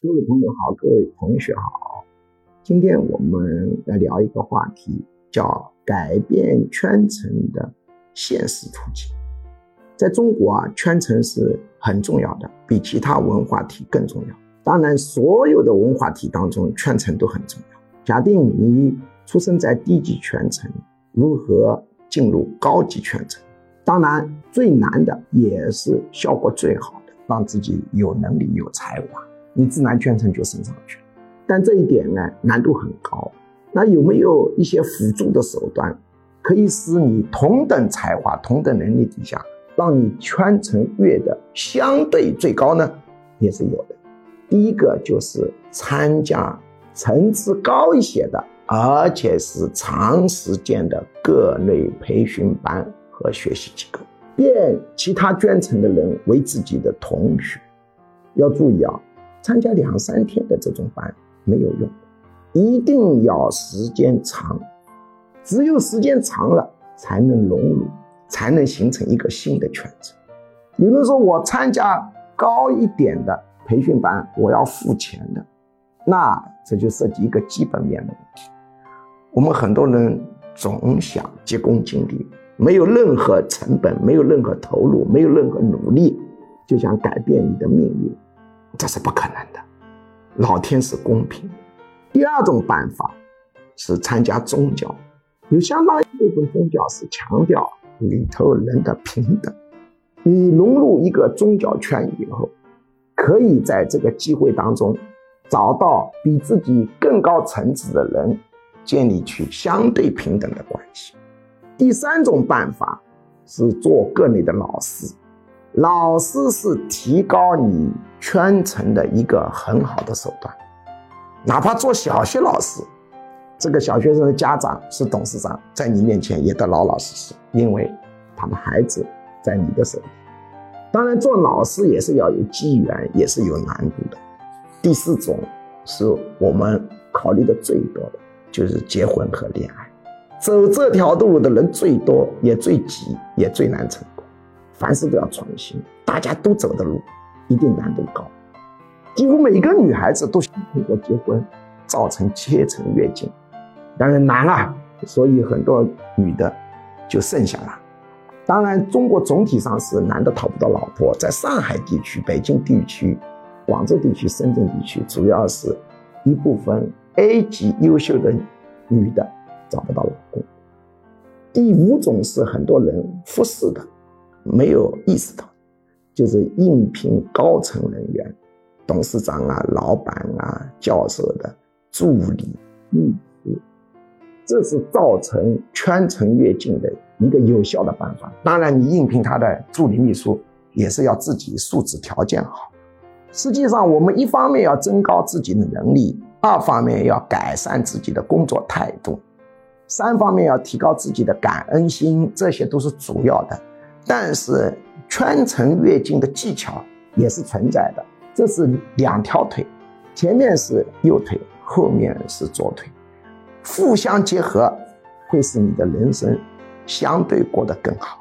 各位朋友好，各位同学好。今天我们来聊一个话题，叫改变圈层的现实途径。在中国啊，圈层是很重要的，比其他文化体更重要。当然，所有的文化体当中，圈层都很重要。假定你出生在低级圈层，如何进入高级圈层？当然，最难的也是效果最好的，让自己有能力、有才华。你自然圈层就升上去，但这一点呢难度很高。那有没有一些辅助的手段，可以使你同等才华、同等能力底下，让你圈层跃的相对最高呢？也是有的。第一个就是参加层次高一些的，而且是长时间的各类培训班和学习机构，变其他圈层的人为自己的同学。要注意啊。参加两三天的这种班没有用，一定要时间长，只有时间长了才能融入，才能形成一个新的圈子。有人说我参加高一点的培训班，我要付钱的，那这就涉及一个基本面的问题。我们很多人总想急功近利，没有任何成本，没有任何投入，没有任何努力，就想改变你的命运。这是不可能的，老天是公平的。第二种办法是参加宗教，有相当一部分宗教是强调里头人的平等。你融入一个宗教圈以后，可以在这个机会当中找到比自己更高层次的人，建立起相对平等的关系。第三种办法是做各类的老师。老师是提高你圈层的一个很好的手段，哪怕做小学老师，这个小学生的家长是董事长，在你面前也得老老实实，因为他的孩子在你的手里。当然，做老师也是要有机缘，也是有难度的。第四种是我们考虑的最多的，就是结婚和恋爱，走这条路的人最多，也最急，也最难成。凡事都要创新，大家都走的路一定难度高。几乎每个女孩子都想通过结婚造成阶层跃进，当然难了，所以很多女的就剩下了。当然，中国总体上是男的讨不到老婆，在上海地区、北京地区、广州地区、深圳地区，主要是一部分 A 级优秀的女的找不到老公。第五种是很多人忽视的。没有意识到，就是应聘高层人员、董事长啊、老板啊、教授的助理、秘书，这是造成圈层跃进的一个有效的办法。当然，你应聘他的助理秘书，也是要自己素质条件好。实际上，我们一方面要增高自己的能力，二方面要改善自己的工作态度，三方面要提高自己的感恩心，这些都是主要的。但是穿层跃进的技巧也是存在的，这是两条腿，前面是右腿，后面是左腿，互相结合，会使你的人生相对过得更好。